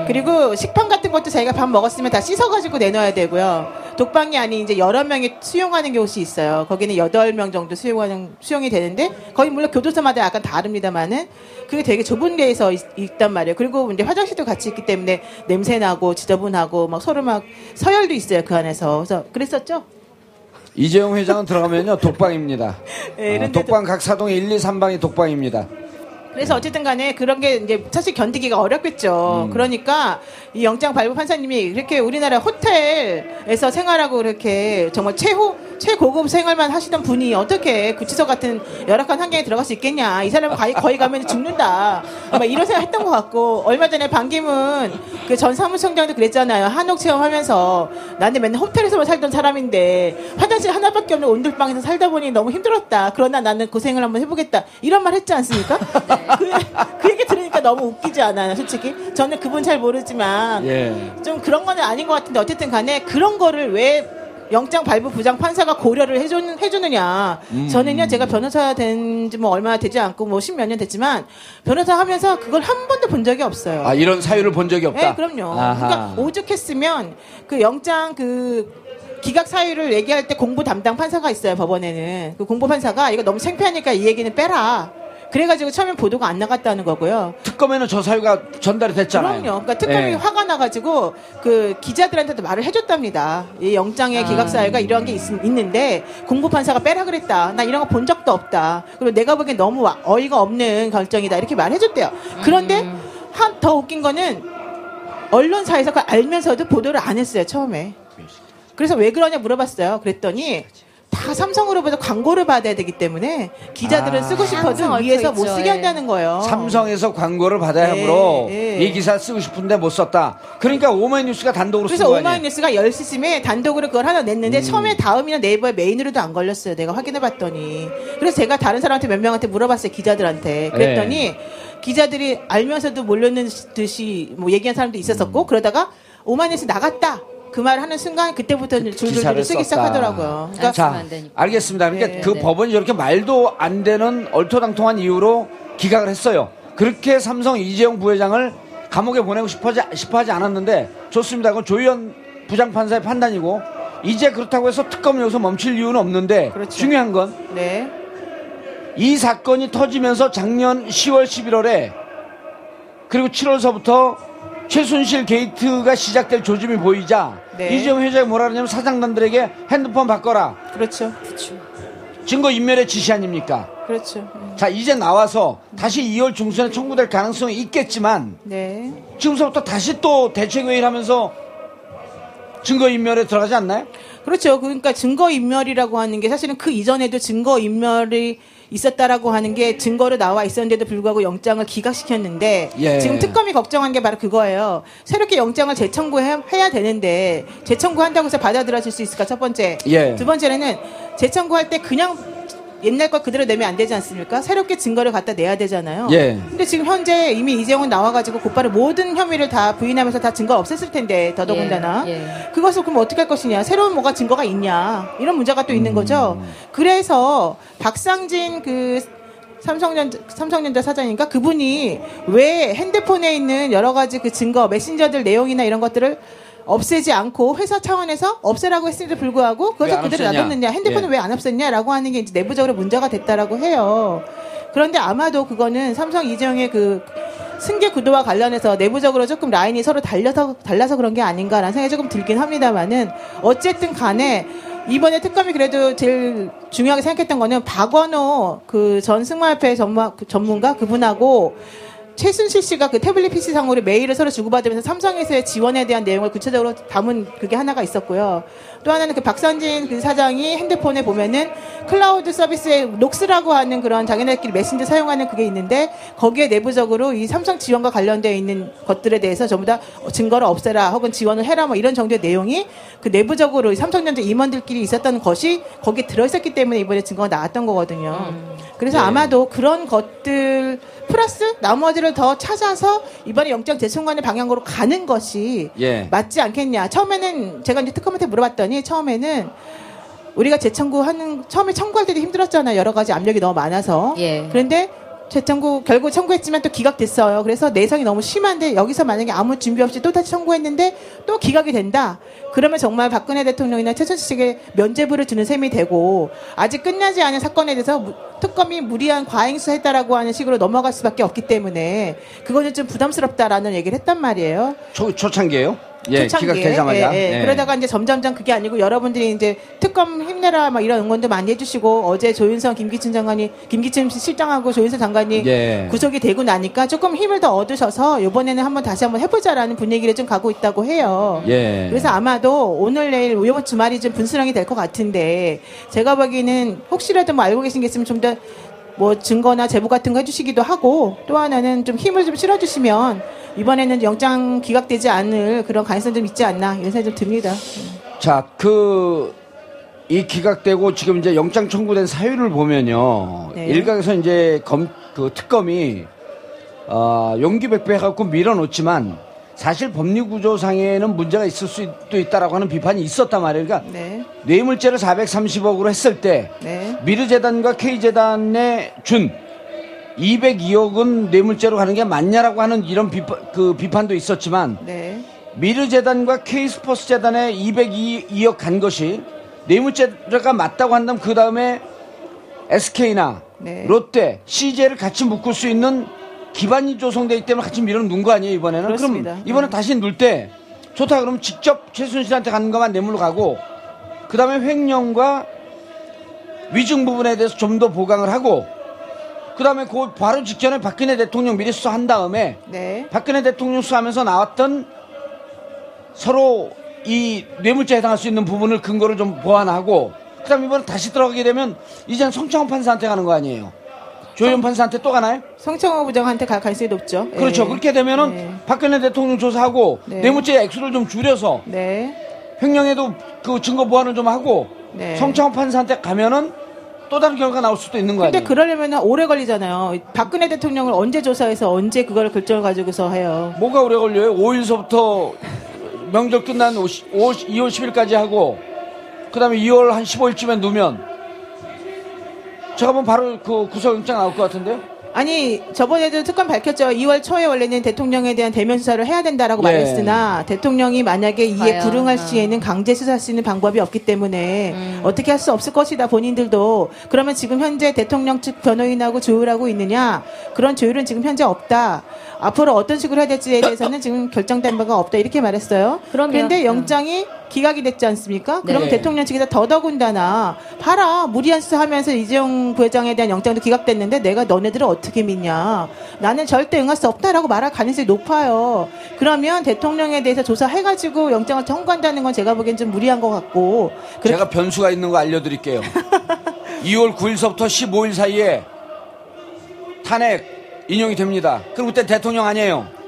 그리고 식판 같은 것도 자기가 밥 먹었으면 다 씻어가지고 내놔야 되고요. 독방이 아닌 이제 여러 명이 수용하는 곳이 있어요. 거기는 여덟 명 정도 수용하는, 수용이 되는데, 거기 물론 교도소마다 약간 다릅니다만은, 그게 되게 좁은 데에서 있, 단 말이에요. 그리고 이제 화장실도 같이 있기 때문에 냄새 나고 지저분하고 막 서로 막 서열도 있어요. 그 안에서. 그래서 그랬었죠? 이재용 회장은 들어가면요 독방입니다. *laughs* 네, 어, 독방 각 사동에 1, 2, 3방이 독방입니다. 그래서 어쨌든 간에 그런 게 이제 사실 견디기가 어렵겠죠. 그러니까 이 영장 발부 판사님이 이렇게 우리나라 호텔에서 생활하고 이렇게 정말 최고 최고급 생활만 하시던 분이 어떻게 구치소 같은 열악한 환경에 들어갈 수 있겠냐. 이 사람은 거의, 거의 가면 죽는다. 막 이런 생각 했던 것 같고 얼마 전에 반기문 그 전 사무총장도 그랬잖아요. 한옥 체험하면서 나는 맨날 호텔에서만 살던 사람인데 화장실 하나밖에 없는 온돌방에서 살다 보니 너무 힘들었다. 그러나 나는 고생을 한번 해보겠다. 이런 말 했지 않습니까? *laughs* 그, 그 얘기 들으니까 너무 웃기지 않아요, 솔직히? 저는 그분 잘 모르지만 예. 좀 그런 거는 아닌 것 같은데 어쨌든 간에 그런 거를 왜 영장 발부 부장 판사가 고려를 해주는, 해주느냐. 저는요, 제가 변호사 된 지 뭐 얼마 되지 않고 뭐 십몇 년 됐지만 변호사 하면서 그걸 한 번도 본 적이 없어요. 아 이런 사유를 본 적이 없다. 네, 그럼요. 아하. 그러니까 오죽했으면 그 영장 그 기각 사유를 얘기할 때 공부 담당 판사가 있어요 법원에는 그 공보 판사가 이거 너무 창피하니까 이 얘기는 빼라. 그래가지고 처음엔 보도가 안 나갔다는 거고요. 특검에는 저 사유가 전달이 됐잖아요. 그럼요. 그러니까 특검이 예. 화가 나가지고 그 기자들한테도 말을 해줬답니다. 이 영장의 기각 사유가 이러한 게 있, 는데 공보 판사가 빼라 그랬다. 나 이런 거 본 적도 없다. 그리고 내가 보기엔 너무 와- 어이가 없는 결정이다. 이렇게 말해줬대요. 그런데 한더 웃긴 거는 언론사에서 그걸 알면서도 보도를 안 했어요. 처음에. 그래서 왜 그러냐 물어봤어요. 그랬더니 다 삼성으로부터 광고를 받아야 되기 때문에 기자들은 아. 쓰고 싶어도 위에서 못. 쓰게 예. 한다는 거예요. 삼성에서 광고를 받아야 네, 하므로 네. 이 기사 쓰고 싶은데 못 썼다. 그러니까 오마이뉴스가 단독으로 쓴 그래서 거 아니에요? 오마이뉴스가 10시쯤에 단독으로 그걸 하나 냈는데 음. 처음에 다음이나 네이버에 메인으로도 안 걸렸어요. 내가 확인해 봤더니. 그래서 제가 다른 사람한테 몇 명한테 물어봤어요. 기자들한테. 그랬더니 네. 기자들이 알면서도 모르는 듯이 뭐 얘기한 사람도 있었었고 음. 그러다가 오마이뉴스 나갔다. 그말 하는 순간 그때부터 줄줄줄 기사를 쓰기. 시작하더라고요. 그러니까 자. 알겠습니다. 그러니까 네, 그 네. 법원이 저렇게 말도 안 되는 얼토당통한 이유로 기각을 했어요. 그렇게 삼성 이재용 부회장을 감옥에 보내고 싶어하지, 싶어하지 않았는데 좋습니다. 그건 조희연 부장판사의 판단이고 이제 그렇다고 해서 특검이 여기서 멈출 이유는 없는데 그렇죠. 중요한 건이 네. 사건이 터지면서 작년 10월 11월에 그리고 7월서부터 최순실 게이트가 시작될 조짐이 보이자 네. 이재용 회장이 뭐라 그러냐면 사장단들에게 핸드폰 바꿔라 그렇죠. 증거 인멸의 지시 아닙니까? 그렇죠. 음. 자 이제 나와서 다시 2월 중순에 청구될 가능성이 있겠지만 네. 지금서부터 다시 또 대책회의를 하면서 증거 인멸에 들어가지 않나요? 그렇죠. 그러니까 증거 인멸이라고 하는 게 사실은 그 이전에도 증거 인멸이 있었다라고 하는 게 증거로 나와 있었는데도 불구하고 영장을 기각시켰는데 예. 지금 특검이 걱정한 게 바로 그거예요. 새롭게 영장을 재청구해야 되는데 재청구한다고 해서 받아들여질 수 있을까 첫 번째. 예. 두 번째는 재청구할 때 그냥 옛날 거 그대로 내면 안 되지 않습니까? 새롭게 증거를 갖다 내야 되잖아요. 예. 근데 지금 현재 이미 이재용은 나와가지고 곧바로 모든 혐의를 다 부인하면서 다 증거 없앴을 텐데 더더군다나 예, 예. 그것을 그럼 어떻게 할 것이냐 새로운 뭐가 증거가 있냐 이런 문제가 또 음. 있는 거죠. 그래서 박상진 그 삼성전자, 삼성전자 사장인가 그분이 왜 핸드폰에 있는 여러 가지 그 증거, 메신저들 내용이나 이런 것들을 없애지 않고 회사 차원에서 없애라고 했음에도 불구하고 왜안 그것을 그대로? 놔뒀느냐 핸드폰은 예. 왜안 없앴냐라고 하는 게 이제 내부적으로 문제가 됐다라고 해요. 그런데 아마도 그거는 삼성 이재용의 그 승계 구도와 관련해서 내부적으로 조금 라인이 서로 달려서 달라서 그런 게 아닌가라는 생각이 조금 들긴 합니다만은 어쨌든 간에 이번에 특검이 그래도 제일 중요하게 생각했던 거는 박원호 그 전 승마협회 그 전문가 그분하고 최순실 씨가 그 태블릿 PC 상으로 메일을 서로 주고받으면서 삼성에서의 지원에 대한 내용을 구체적으로 담은 그게 하나가 있었고요. 또 하나는 그 박선진 그 사장이 핸드폰에 보면은 클라우드 서비스에 녹스라고 하는 그런 자기네들끼리 메신저 사용하는 그게 있는데 거기에 내부적으로 이 삼성 지원과 관련되어 있는 것들에 대해서 전부 다 증거를 없애라 혹은 지원을 해라 뭐 이런 정도의 내용이 그 내부적으로 이 삼성전자 임원들끼리 있었던 것이 거기에 들어있었기 때문에 이번에 증거가 나왔던 거거든요. 그래서 아마도 그런 것들 플러스 나머지를 더 찾아서 이번에 영장 재청구하는 방향으로 가는 것이 예. 맞지 않겠냐. 처음에는 제가 이제 특검한테 물어봤더니 처음에는 우리가 재청구하는 처음에 청구할 때도 힘들었잖아요. 여러 가지 압력이 너무 많아서. 예. 그런데 재청구 결국 청구했지만 또 기각됐어요. 그래서 내성이 너무 심한데 여기서 만약에 아무 준비 없이 또 다시 청구했는데 또 기각이 된다. 그러면 정말 박근혜 대통령이나 최순실 씨에게 면죄부를 주는 셈이 되고 아직 끝나지 않은 사건에 대해서 무- 특검이 무리한 과잉수했다라고 하는 식으로 넘어갈 수밖에 없기 때문에 그거는 좀 부담스럽다라는 얘기를 했단 말이에요. 초, 초창기예요 예, 초창기에. 기각되자마자. 예, 예. 예. 그러다가 이제 점점점 그게 아니고 여러분들이 이제 특검 힘내라 막 이런 응원도 많이 해주시고 어제 조윤선 김기춘 장관이 김기춘 실장하고 조윤선 장관이 예. 구속이 되고 나니까 조금 힘을 더 얻으셔서 이번에는 한번 다시 한번 해보자라는 분위기를 좀 가고 있다고 해요. 예. 그래서 아마도 오늘 내일 이번 주말이 좀 분수령이 될 것 같은데 제가 보기에는 혹시라도 뭐 알고 계신 게 있으면 좀 더 뭐 증거나 제보 같은 거 해주시기도 하고 또 하나는 좀 힘을 좀 실어주시면 이번에는 영장 기각되지 않을 그런 가능성 좀 있지 않나 이런 생각이 좀 듭니다. 자, 그, 이 기각되고 지금 이제 영장 청구된 사유를 보면요. 네. 일각에서 이제 검, 그 특검이, 어, 용기 백배 해갖고 밀어놓지만 사실 법리 구조상에는 문제가 있을 수도 있다라고 하는 비판이 있었단 말이에요. 그러니까 네, 뇌물죄를 430억으로 했을 때 네, 미르재단과 K재단에 준 202억은 뇌물죄로 가는 게 맞냐라고 하는 이런 비판, 그 비판도 있었지만 네, 미르재단과 K스포츠 재단에 202억 간 것이 뇌물죄가 맞다고 한다면 그 다음에 SK나 네. 롯데, CJ를 같이 묶을 수 있는 기반이 조성되기 때문에 같이 밀어놓은 거 아니에요 이번에는? 그렇습니다. 그럼 이번에 네. 다시 넣을 때 좋다 그러면 직접 최순실한테 가는 것만 뇌물로 가고 그 다음에 횡령과 위증 부분에 대해서 좀 더 보강을 하고 그 다음에 그 바로 직전에 박근혜 대통령 미리 수사한 다음에 네, 박근혜 대통령 수사하면서 나왔던 서로 이 뇌물죄에 해당할 수 있는 부분을 근거를 좀 보완하고 그다음 이번에 다시 들어가게 되면 이제는 성창호 판사한테 가는 거 아니에요? 조현 판사한테 또 가나요? 성청호 부장한테 갈 가능성이 높죠. 그렇죠. 네. 그렇게 되면은 네. 박근혜 대통령 조사하고 네. 뇌물죄 액수를 좀 줄여서 네, 횡령에도 그 증거 보완을 좀 하고 네. 성창호 판사한테 가면은 또 다른 결과가 나올 수도 있는 거 근데 아니에요? 그러려면 오래 걸리잖아요. 박근혜 대통령을 언제 조사해서 언제 그걸 결정을 가지고서 해요. 뭐가 오래 걸려요? 5일서부터 명절 끝난 5, 2월 10일까지 하고 그다음에 2월 한 15일쯤에 누면 제가 보면 바로 그 구속영장 나올 것 같은데요? 아니 저번에도 특검 밝혔죠. 2월 초에 원래는 대통령에 대한 대면 수사를 해야 된다라고 예. 말했으나 대통령이 만약에 이에 과연, 불응할 어. 시에는 강제 수사할 수 있는 방법이 없기 때문에 음. 어떻게 할 수 없을 것이다 본인들도 그러면 지금 현재 대통령 측 변호인하고 조율하고 있느냐 그런 조율은 지금 현재 없다. 앞으로 어떤 식으로 해야 될지에 대해서는 지금 결정된 바가 없다 이렇게 말했어요. 그런데 음. 영장이 기각이 됐지 않습니까? 그러면 네. 대통령 측에서 더더군다나 봐라 무리한 수사하면서 이재용 부회장에 대한 영장도 기각됐는데 내가 너네들을 어떻게 믿냐? 나는 절대 응할 수 없다라고 말할 가능성이 높아요. 그러면 대통령에 대해서 조사해가지고 영장을 청구한다는 건 제가 보기엔 좀 무리한 것 같고 제가 변수가 있는 거 알려드릴게요. 2월 9일서부터 15일 사이에 탄핵 인용이 됩니다. 그럼 그때 대통령 아니에요.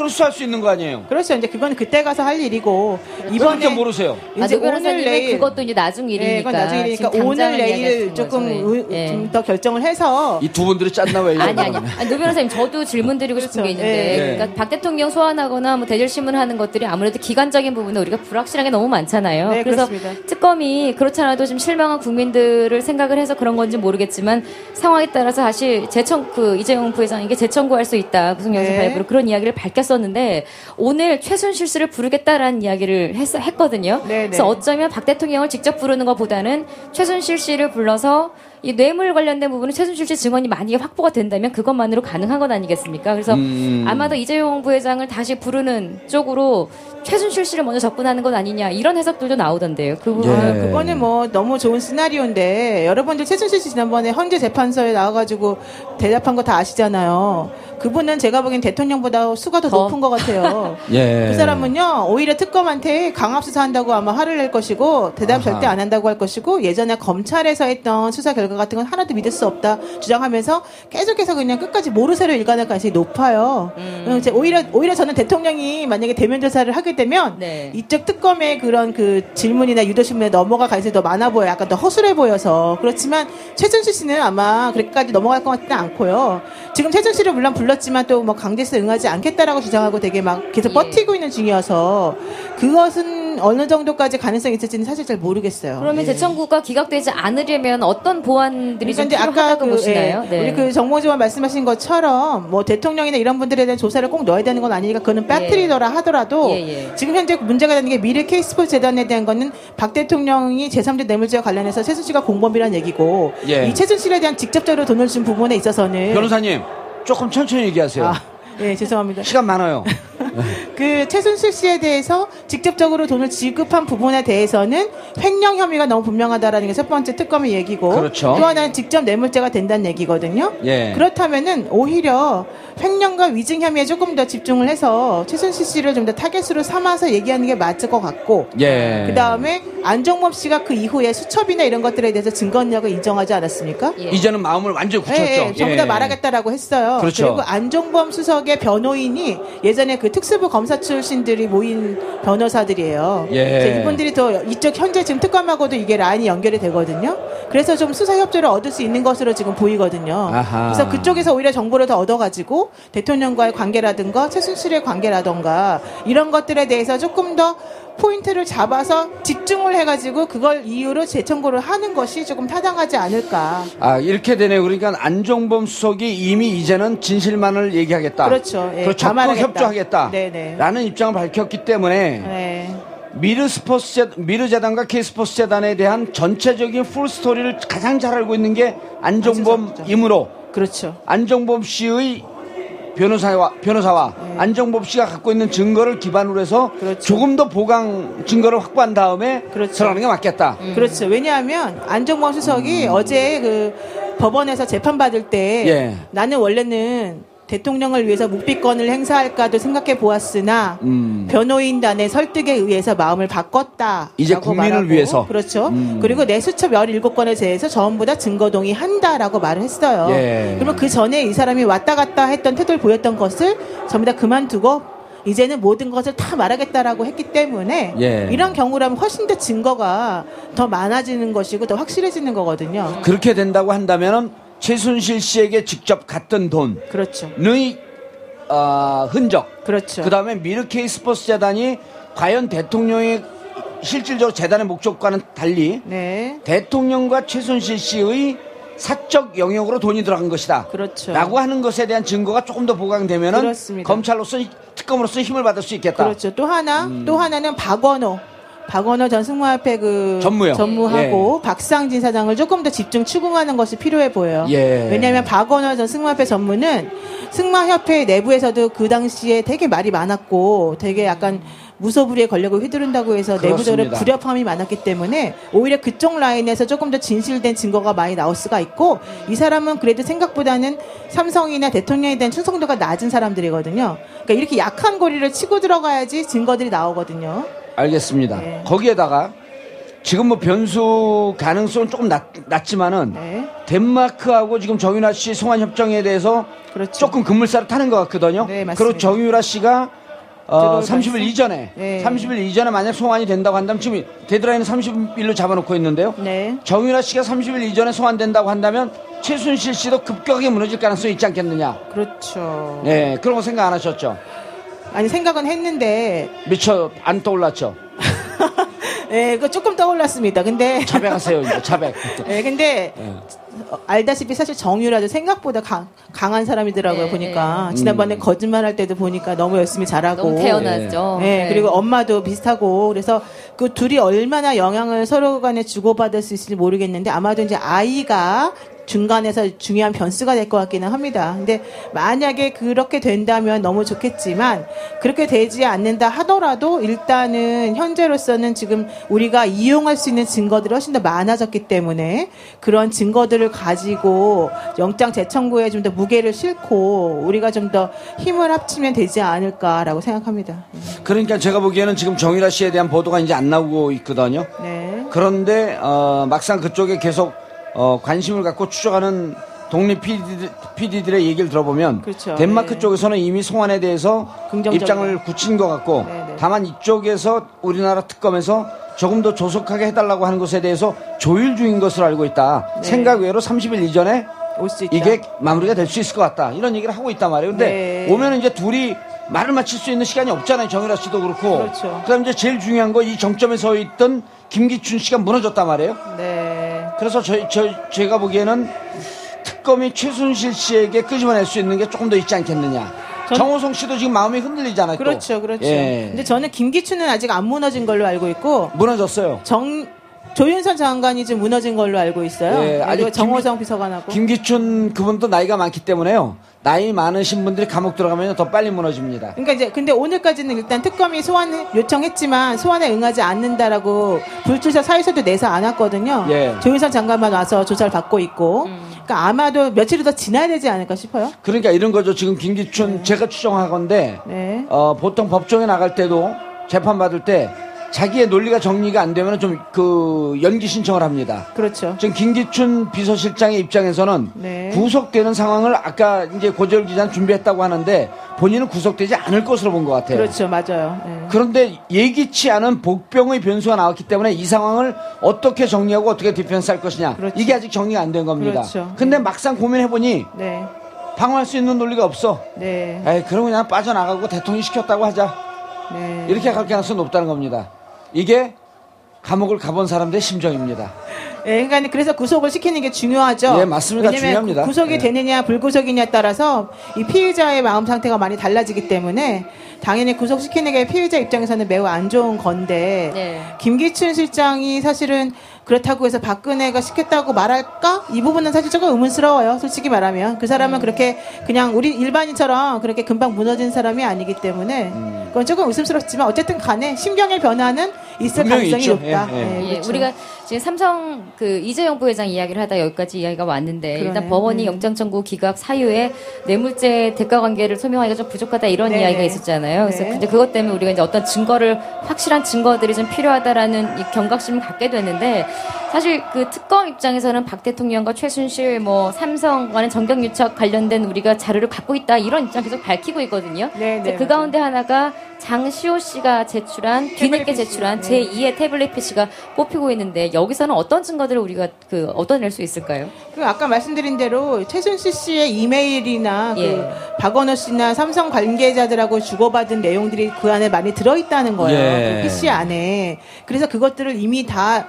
그럼 수사할 수 있는 거 아니에요? 그렇죠. 이제 그건 그때 가서 할 일이고 이번에 모르세요. 아, 이제 노 변호사님은 오늘 내일 그것도 이제 나중 일이니까. 네, 그건 나중에 일이니까 오늘 내일 조금 거죠. 예. 좀더 결정을 해서 이 두 분들이 짰나 왜 아니 아니. 아니 노 변호사님 저도 질문 드리고 싶은 그렇죠. 게 있는데 예. 그러니까 박 대통령 소환하거나 뭐 대질 신문하는 것들이 아무래도 기간적인 부분에 우리가 불확실한 게 너무 많잖아요. 네, 그래서 그렇습니다. 특검이 그렇잖아도 좀 실망한 국민들을 생각을 해서 그런 건지 모르겠지만 상황에 따라서 사실 재청 그 이재용 부회장에게 재청구할 수 있다 구속영장 네. 발부로 그런 이야기를 밝혔 었는데 오늘 최순실 씨를 부르겠다라는 이야기를 했, 했거든요. 네, 그래서 네. 어쩌면 박 대통령을 직접 부르는 것보다는 최순실 씨를 불러서 이 뇌물 관련된 부분은 최순실 씨 증언이 만약에 확보가 된다면 그것만으로 가능한 것 아니겠습니까? 그래서 음. 아마도 이재용 부회장을 다시 부르는 쪽으로 최순실 씨를 먼저 접근하는 것 아니냐 이런 해석들도 나오던데요. 그 부분 예. 아, 그거는 뭐 너무 좋은 시나리오인데 여러분들 최순실 씨 지난번에 헌재 재판소에 나와가지고 대답한 거 다 아시잖아요. 그분은 제가 보기엔 대통령보다 수가 더, 더. 높은 것 같아요. *laughs* 예. 그 사람은요 오히려 특검한테 강압 수사한다고 아마 화를 낼 것이고 대답 아하. 절대 안 한다고 할 것이고 예전에 검찰에서 했던 수사 결과 같은 건 하나도 믿을 수 없다 주장하면서 계속해서 그냥 끝까지 모르쇠로 일관할 가능성이 높아요. 음, 이제 오히려 오히려 저는 대통령이 만약에 대면 조사를 하게 되면 네. 이쪽 특검의 그런 그 질문이나 유도신문에 넘어갈 가능성이 더 많아 보여. 요 약간 더 허술해 보여서. 그렇지만 최순실 씨는 아마 그렇게까지 넘어갈 것 같지는 않고요. 지금 최순실을 물론 불렀지만 또 뭐 강제수 응하지 않겠다라고 주장하고 되게 막 계속 예. 버티고 있는 중이어서 그것은 어느 정도까지 가능성이 있을지는 사실 잘 모르겠어요. 그러면 예. 재청구가 기각되지 않으려면 어떤 보완들이 좀 그러니까 이제 필요하다고 그, 보시나요? 네. 예, 우리 그 정모지원 말씀하신 것처럼 뭐 대통령이나 이런 분들에 대한 조사를 꼭 넣어야 되는 건 아니니까 그거는 빠뜨리더라 하더라도 예, 예. 지금 현재 문제가 되는 게 미래 K스포츠 재단에 대한 거는 박 대통령이 제3자 뇌물죄와 관련해서 최순실과 공범이라는 얘기고 예. 이 최순실에 대한 직접적으로 돈을 준 부분에 있어서는 변호사님 조금 천천히 얘기하세요. 아, 예, 죄송합니다. 시간 많아요. *laughs* 그 최순실 씨에 대해서 직접적으로 돈을 지급한 부분에 대해서는 횡령 혐의가 너무 분명하다라는 게 첫 번째 특검의 얘기고 그렇죠. 또 하나는 직접 뇌물죄가 된다는 얘기거든요. 예. 그렇다면은 오히려 횡령과 위증 혐의에 조금 더 집중을 해서 최순실 씨를 좀 더 타겟으로 삼아서 얘기하는 게 맞을 것 같고 예. 그 다음에 안종범 씨가 그 이후에 수첩이나 이런 것들에 대해서 증거력을 인정하지 않았습니까? 예. 이제는 마음을 완전히 굳혔죠. 예, 예, 전부 다 말하겠다라고 했어요. 그렇죠. 리고 안종범 수석의 변호인이 예전에 그 특수부 검사 출신들이 모인 변호사들이에요. 예. 이분들이 또 이쪽 현재 지금 특검하고도 이게 라인이 연결이 되거든요. 그래서 좀 수사 협조를 얻을 수 있는 것으로 지금 보이거든요. 아하. 그래서 그쪽에서 오히려 정보를 더 얻어가지고 대통령과의 관계라든가 최순실의 관계라든가 이런 것들에 대해서 조금 더 포인트를 잡아서 집중을 해가지고 그걸 이유로 재청구를 하는 것이 조금 타당하지 않을까. 아 이렇게 되네요. 그러니까 안종범 수석이 이미 이제는 진실만을 얘기하겠다. 그렇죠. 예, 적극 감안하겠다. 협조하겠다. 네네. 라는 입장을 밝혔기 때문에 네. 미르 스포츠 재, 미르 재단과 K 스포츠 재단에 대한 전체적인 풀 스토리를 가장 잘 알고 있는 게 안종범이므로 그렇죠. 안종범 씨의 변호사와 변호사와 안종범 씨가 갖고 있는 증거를 기반으로 해서 네. 그렇죠. 조금 더 보강 증거를 확보한 다음에 그렇죠. 들어가는 게 맞겠다. 그렇죠. 왜냐하면 안종범 수석이 음. 어제 그 법원에서 재판 받을 때 예. 나는 원래는 대통령을 위해서 묵비권을 행사할까도 생각해 보았으나 음. 변호인단의 설득에 의해서 마음을 바꿨다. 이제 국민을 위해서. 그렇죠. 음. 그리고 내 수첩 17건에 대해서 전부 다 증거 동의한다라고 말을 했어요. 예. 그러면 그 전에 이 사람이 왔다 갔다 했던 태도를 보였던 것을 전부 다 그만두고 이제는 모든 것을 다 말하겠다라고 했기 때문에 예. 이런 경우라면 훨씬 더 증거가 더 많아지는 것이고 더 확실해지는 거거든요. 그렇게 된다고 한다면은 최순실 씨에게 직접 갔던 돈의 그렇죠. 어, 흔적, 그렇죠. 그 다음에 미르케이 스포츠 재단이 과연 대통령의 실질적으로 재단의 목적과는 달리 네. 대통령과 최순실 씨의 사적 영역으로 돈이 들어간 것이다. 그렇죠. 라고 하는 것에 대한 증거가 조금 더 보강되면은 그렇습니다. 검찰로서 특검으로서 힘을 받을 수 있겠다. 그렇죠. 또 하나, 음. 또 하나는 박원호. 박원호 전 승무협회 그 전무요. 전무하고 박상진 사장을 조금 더 집중 추궁하는 것이 필요해 보여요. 예. 왜냐하면 박원호 전 승무협회 전무는 승마협회 내부에서도 그 당시에 되게 말이 많았고 되게 약간 무소불위의 권력을 휘두른다고 해서 내부적으로. 불협화음이 많았기 때문에 오히려 그쪽 라인에서 조금 더 진실된 증거가 많이 나올 수가 있고 이 사람은 그래도 생각보다는 삼성이나 대통령에 대한 충성도가 낮은 사람들이거든요. 그러니까 이렇게 약한 고리를 치고 들어가야지 증거들이 나오거든요. 알겠습니다. 네. 거기에다가 지금 뭐 변수 가능성은 조금 낮, 낮지만은 네. 덴마크하고 지금 정윤아 씨 송환 협정에 대해서 그렇죠. 조금 급물살을 타는 것 같거든요. 네, 맞습니다. 그리고 정유라 씨가 어, 들어올 30일 가능성? 이전에 네. 30일 이전에 만약 송환이 된다고 한다면 지금 데드라인은 30일로 잡아놓고 있는데요. 네. 정유라 씨가 30일 이전에 송환된다고 한다면 최순실 씨도 급격하게 무너질 가능성이 있지 않겠느냐. 그렇죠. 네, 그런 거 생각 안 하셨죠? 아니 생각은 했는데 미처 안 떠올랐죠? *laughs* 예, 그 조금 떠올랐습니다. 근데 자백하세요, 이제 자백. *laughs* 예, 근데 예. 어, 알다시피 사실 정유라도 생각보다 강, 강한 사람이더라고요. 네, 보니까 지난번에 거짓말할 때도 보니까 너무 열심히 잘하고 너무 태어났죠. 네, 그리고 엄마도 비슷하고 그래서 그 둘이 얼마나 영향을 서로 간에 주고받을 수 있을지 모르겠는데 아마도 이제 아이가 중간에서 중요한 변수가 될 것 같기는 합니다. 근데 만약에 그렇게 된다면 너무 좋겠지만 그렇게 되지 않는다 하더라도 일단은 현재로서는 지금 우리가 이용할 수 있는 증거들이 훨씬 더 많아졌기 때문에 그런 증거들을 가지고 영장 재청구에 좀 더 무게를 싣고 우리가 좀 더 힘을 합치면 되지 않을까라고 생각합니다. 그러니까 제가 보기에는 지금 정유라 씨에 대한 보도가 이제 안 나오고 있거든요. 네. 그런데 어, 막상 그쪽에 계속 어, 관심을 갖고 추적하는 독립 PD, 들의 얘기를 들어보면 그렇죠. 덴마크 네. 쪽에서는 이미 송환에 대해서 긍정적으로. 입장을 굳힌 것 같고 네, 네. 다만 이쪽에서 우리나라 특검에서 조금 더 조속하게 해달라고 하는 것에 대해서 조율 중인 것으로 알고 있다. 네. 생각 외로 30일 이전에. 이게 마무리가 될 수 있을 것 같다. 이런 얘기를 하고 있단 말이에요. 근데 네. 오면 이제 둘이 말을 맞출 수 있는 시간이 없잖아요. 정유라 씨도 그렇고. 그렇죠. 그다음 이제 제일 중요한 거 이 정점에 서 있던 김기춘 씨가 무너졌단 말이에요. 네. 그래서 저, 저 제가 보기에는 특검이 최순실 씨에게 끄집어낼 수 있는 게 조금 더 있지 않겠느냐. 전- 정호성 씨도 지금 마음이 흔들리잖아요. 또. 그렇죠, 그렇죠. 예. 근데 저는 김기춘은 아직 안 무너진 걸로 알고 있고 무너졌어요. 정 조윤선 장관이 지금 무너진 걸로 알고 있어요. 예, 그리고 정호성 비서관하고. 김기춘 그분도 나이가 많기 때문에요. 나이 많으신 분들이 감옥 들어가면 더 빨리 무너집니다. 그러니까 이제 근데 오늘까지는 일단 특검이 소환 요청했지만 소환에 응하지 않는다라고 불출사 사유서도 내서 안 왔거든요. 예. 조윤선 장관만 와서 조사를 받고 있고. 그러니까 아마도 며칠이 더 지나야 되지 않을까 싶어요. 그러니까 이런 거죠. 지금 김기춘 제가 추정하건데 네. 어, 보통 법정에 나갈 때도 재판 받을 때 자기의 논리가 정리가 안 되면 좀 그 연기 신청을 합니다. 그렇죠. 지금 김기춘 비서실장의 입장에서는 네. 구속되는 상황을 아까 이제 고재열 기자는 준비했다고 하는데 본인은 구속되지 않을 것으로 본 것 같아요. 그렇죠. 맞아요. 예. 그런데 예기치 않은 복병의 변수가 나왔기 때문에 이 상황을 어떻게 정리하고 어떻게 defense 할 것이냐 그렇죠. 이게 아직 정리가 안 된 겁니다. 그렇죠. 근데 막상 고민해 보니 네. 방어할 수 있는 논리가 없어. 네. 에이, 그럼 그냥 빠져나가고 대통령이 시켰다고 하자. 네. 이렇게 갈 가능성이 높다는 겁니다. 이게 감옥을 가본 사람들의 심정입니다. 예, 그러니까 그래서 구속을 시키는 게 중요하죠. 예, 맞습니다. 왜냐면 중요합니다. 구속이 예. 되느냐 불구속이냐에 따라서 이 피의자의 마음 상태가 많이 달라지기 때문에 당연히 구속시키는 게 피의자 입장에서는 매우 안 좋은 건데 네. 김기춘 실장이 사실은 그렇다고 해서 박근혜가 시켰다고 말할까? 이 부분은 사실 조금 의문스러워요. 솔직히 말하면 그 사람은 음. 그렇게 그냥 우리 일반인처럼 그렇게 금방 무너진 사람이 아니기 때문에 음. 그건 조금 의심스럽지만 어쨌든 간에 심경의 변화는 있을 가능성이 있죠. 높다. 예, 예. 예, 그렇죠. 우리가 지금 삼성 그 이재용 부회장 이야기를 하다 여기까지 이야기가 왔는데 그러네요. 일단 법원이 네. 영장 청구 기각 사유에 뇌물죄 대가 관계를 소명하기가 좀 부족하다 이런 네네. 이야기가 있었잖아요. 그래서 네. 근데 그것 때문에 우리가 이제 어떤 증거를 확실한 증거들이 좀 필요하다라는 이 경각심을 갖게 됐는데 사실 그 특검 입장에서는 박 대통령과 최순실 뭐 삼성과는 정경 유착 관련된 우리가 자료를 갖고 있다 이런 입장 계속 밝히고 있거든요. 네, 네, 그. 가운데 하나가 장시호 씨가 제출한 뒤늦게 제출한 PC. 네. 제2의 태블릿 PC가 꼽히고 있는데 여기서는 어떤 증거들을 우리가 그 얻어낼 수 있을까요? 그 아까 말씀드린 대로 최순실 씨의 이메일이나 예. 그 박원호 씨나 삼성 관계자들하고 주고받은 내용들이 그 안에 많이 들어있다는 거예요. 예. 그 PC 안에. 그래서 그것들을 이미 다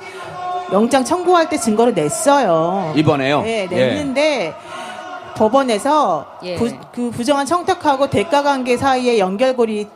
영장 청구할 때 증거를 냈어요. 이번에요. 네, 냈는데 법원에서 예. 부, 그 부정한 청탁하고 대가 관계 사이의 연결고리를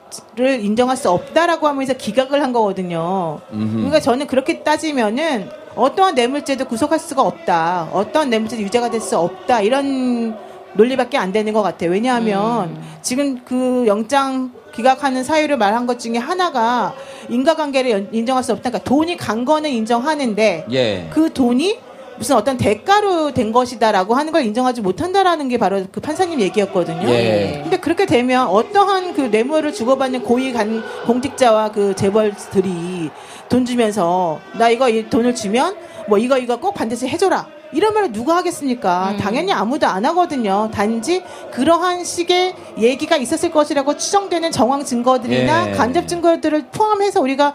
인정할 수 없다라고 하면서 기각을 한 거거든요. 그러니까 저는 그렇게 따지면은 어떠한 뇌물죄도 구속할 수가 없다. 어떠한 뇌물죄도 유죄가 될 수 없다. 이런 논리밖에 안 되는 것 같아요. 왜냐하면 지금 그 영장 기각하는 사유를 말한 것 중에 하나가 인과관계를 연- 인정할 수 없다. 그러니까 돈이 간 거는 인정하는데 예. 그 돈이 무슨 어떤 대가로 된 것이다라고 하는 걸 인정하지 못한다라는 게 바로 그 판사님 얘기였거든요. 예. 근데 그렇게 되면 어떠한 그 뇌물을 주고받는 고위 간 공직자와 그 재벌들이 돈 주면서 나 이거 이 돈을 주면 뭐 이거 이거 꼭 반드시 해줘라. 이런 말을 누가 하겠습니까? 음. 당연히 아무도 안 하거든요. 단지 그러한 식의 얘기가 있었을 것이라고 추정되는 정황 증거들이나 예. 간접 증거들을 포함해서 우리가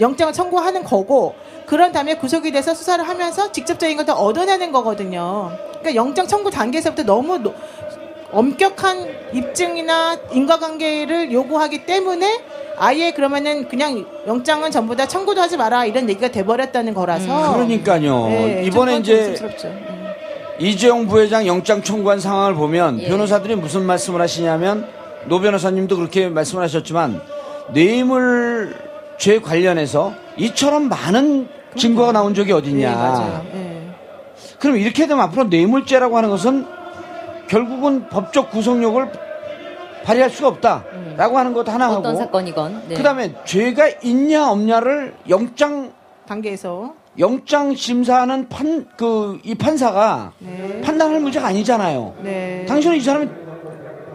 영장을 청구하는 거고 그런 다음에 구속이 돼서 수사를 하면서 직접적인 것을 얻어내는 거거든요. 그러니까 영장 청구 단계에서부터 너무 노- 엄격한 입증이나 인과관계를 요구하기 때문에 아예 그러면은 그냥 영장은 전부 다 청구도 하지 마라 이런 얘기가 돼버렸다는 거라서 그러니까요. 네, 이번에 조금 이제 조심스럽죠. 음. 이재용 부회장 영장 청구한 상황을 보면 예. 변호사들이 무슨 말씀을 하시냐면 노 변호사님도 그렇게 말씀을 하셨지만 뇌물죄 관련해서 이처럼 많은 증거가 나온 적이 어딨냐. 네. 예. 그럼 이렇게 되면 앞으로 뇌물죄라고 하는 것은 결국은 법적 구속력을 발휘할 수가 없다라고 하는 것 하나 음. 어떤 하고 사건이건. 네. 그다음에 죄가 있냐 없냐를 영장 단계에서 영장 심사하는 판 그 이 판사가 네. 판단할 문제가 아니잖아요. 네. 당신은 이 사람이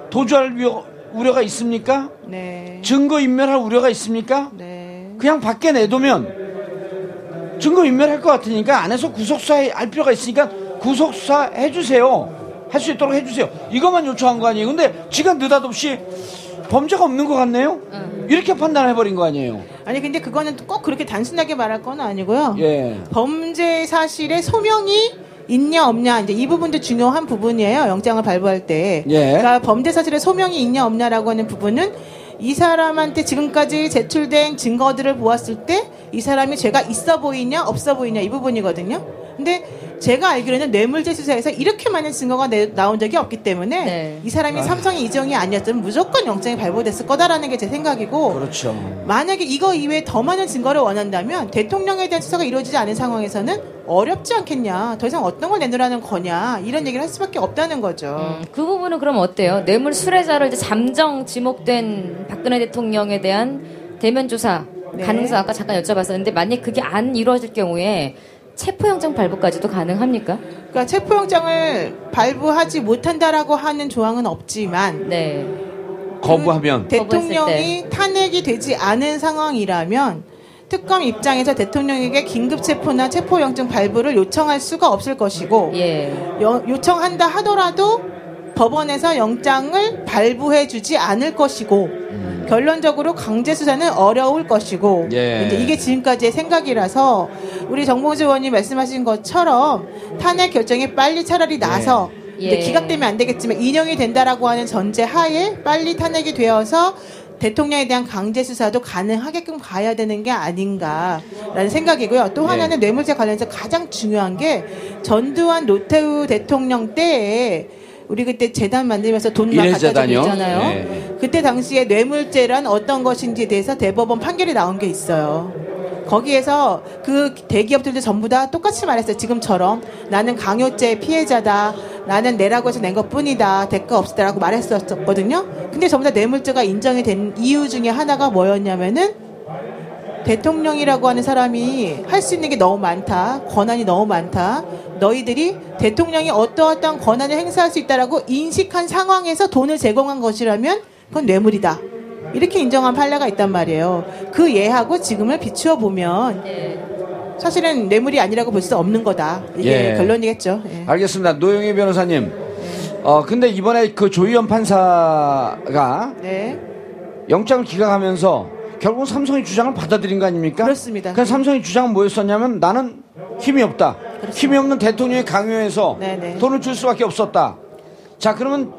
도주할 우려, 우려가 있습니까? 네. 증거 인멸할 우려가 있습니까? 네. 그냥 밖에 내두면 증거 인멸할 것 같으니까 안에서 구속수사할 필요가 있으니까 구속수사 해주세요. 할 수 있도록 해주세요. 이것만 요청한 거 아니에요. 근데 지가 느닷없이 범죄가 없는 것 같네요? 이렇게 판단해버린 거 아니에요. 아니 근데 그거는 꼭 그렇게 단순하게 말할 건 아니고요. 예. 범죄 사실의 소명이 있냐 없냐 이제 이 부분도 중요한 부분이에요. 영장을 발부할 때. 예. 그러니까 범죄 사실의 소명이 있냐 없냐라고 하는 부분은 이 사람한테 지금까지 제출된 증거들을 보았을 때 이 사람이 죄가 있어 보이냐 없어 보이냐 이 부분이거든요. 근데 제가 알기로는 뇌물죄 수사에서 이렇게 많은 증거가 내- 나온 적이 없기 때문에 네. 이 사람이 삼성이 이정이 아니었으면 무조건 영장이 발부됐을 거다라는 게 제 생각이고 그렇죠. 만약에 이거 이외에 더 많은 증거를 원한다면 대통령에 대한 수사가 이루어지지 않은 상황에서는 어렵지 않겠냐. 더 이상 어떤 걸 내놓으라는 거냐. 이런 얘기를 할 수밖에 없다는 거죠. 음, 그 부분은 그럼 어때요? 뇌물 수뢰자를 이제 잠정 지목된 박근혜 대통령에 대한 대면 조사 네. 가능성 아까 잠깐 여쭤봤었는데 만약 그게 안 이루어질 경우에 체포영장 발부까지도 가능합니까? 그러니까 체포영장을 발부하지 못한다라고 하는 조항은 없지만 네. 거부하면 대통령이 탄핵이 되지 않은 상황이라면 특검 입장에서 대통령에게 긴급 체포나 체포영장 발부를 요청할 수가 없을 것이고 예. 여- 요청한다 하더라도 법원에서 영장을 발부해 주지 않을 것이고 결론적으로 강제 수사는 어려울 것이고 예. 이제 이게 지금까지의 생각이라서 우리 정봉주 의원님 말씀하신 것처럼 탄핵 결정이 빨리 차라리 나서 예. 이제 기각되면 안 되겠지만 인용이 된다라고 하는 전제 하에 빨리 탄핵이 되어서 대통령에 대한 강제 수사도 가능하게끔 가야 되는 게 아닌가라는 생각이고요. 또 네. 하나는 뇌물죄 관련해서 가장 중요한 게 전두환 노태우 대통령 때에 우리 그때 재단 만들면서 돈 막 갖다? 있잖아요. 네. 그때 당시에 뇌물죄란 어떤 것인지에 대해서 대법원 판결이 나온 게 있어요. 거기에서 그 대기업들도 전부 다 똑같이 말했어요. 지금처럼 나는 강요죄 피해자다. 나는 내라고 해서 낸 것 뿐이다. 대가 없었다라고 말했었거든요. 근데 전부 다 뇌물죄가 인정이 된 이유 중에 하나가 뭐였냐면은 대통령이라고 하는 사람이 할 수 있는 게 너무 많다. 권한이 너무 많다. 너희들이 대통령이 어떠어떠한 권한을 행사할 수 있다라고 인식한 상황에서 돈을 제공한 것이라면 그건 뇌물이다. 이렇게 인정한 판례가 있단 말이에요. 그 예하고 지금을 비추어 보면 네. 사실은 뇌물이 아니라고 볼 수 없는 거다. 이게 예. 결론이겠죠. 예. 알겠습니다. 노영희 변호사님. 어 근데 이번에 그 조희연 판사가 네. 영장을 기각하면서 결국 삼성의 주장을 받아들인 거 아닙니까? 그렇습니다. 그 삼성의 주장은 뭐였었냐면 나는 힘이 없다. 힘이 없는 대통령이 강요해서 네네. 돈을 줄 수밖에 없었다. 자 그러면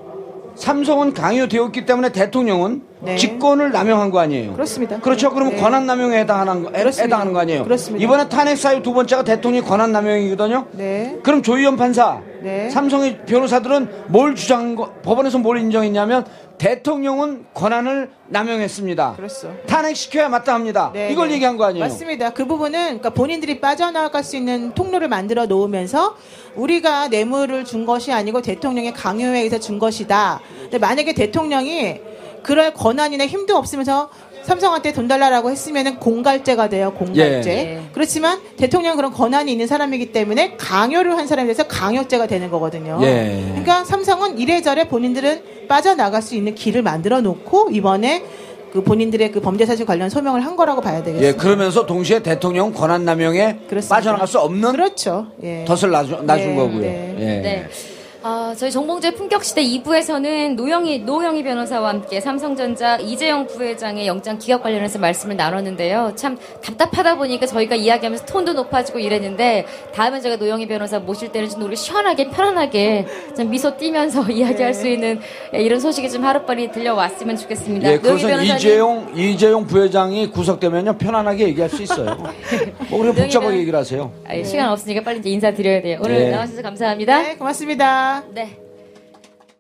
삼성은 강요되었기 때문에 대통령은 네. 직권을 남용한 거 아니에요? 그렇습니다. 그렇죠. 그러면 네. 권한 남용에 해당하는 거, 해- 그렇습니다. 해당하는 거 아니에요? 그렇습니다. 이번에 탄핵 사유 두 번째가 대통령이 권한 남용이거든요. 네. 그럼 조희연 판사, 네. 삼성의 변호사들은 뭘 주장한 거, 법원에서 뭘 인정했냐면 대통령은 권한을 남용했습니다. 그렇죠. 탄핵시켜야 마땅합니다. 네, 이걸 네. 얘기한 거 아니에요? 맞습니다. 그 부분은 그러니까 본인들이 빠져나갈 수 있는 통로를 만들어 놓으면서 우리가 뇌물을 준 것이 아니고 대통령의 강요에 의해서 준 것이다. 근데 만약에 대통령이 그럴 권한이나 힘도 없으면서 삼성한테 돈 달라라고 했으면은 공갈죄가 돼요. 공갈죄. 예. 그렇지만 대통령 은 그런 권한이 있는 사람이기 때문에 강요를 한 사람에 대해서 강요죄가 되는 거거든요. 예. 그러니까 삼성은 이래저래 본인들은 빠져나갈 수 있는 길을 만들어 놓고 이번에 그 본인들의 그 범죄 사실 관련 소명을 한 거라고 봐야 되겠습니다. 예, 그러면서 동시에 대통령 권한 남용에 그렇습니다. 빠져나갈 수 없는 그렇죠. 예. 덫을 놔준, 놔준 네, 거고요. 네. 예. 네. 아, 저희 정봉주의 품격시대 2부에서는 노영희, 노영희 변호사와 함께 삼성전자 이재용 부회장의 영장 기각 관련해서 말씀을 나눴는데요. 참 답답하다 보니까 저희가 이야기하면서 톤도 높아지고 이랬는데 다음에 제가 노영희 변호사 모실 때는 좀 우리 시원하게 편안하게 좀 미소 띠면서 *laughs* 이야기할 수 있는 예, 이런 소식이 좀 하루빨리 들려왔으면 좋겠습니다. 예, 노영희 그것은 이재용, 이재용 부회장이 구속되면요, 편안하게 얘기할 수 있어요. *laughs* 뭐, 그렇게 복잡하게 얘기를 하세요. 아, 예, 시간 없으니까 빨리 이제 인사드려야 돼요. 오늘 네. 나와주셔서 감사합니다. 네, 고맙습 네.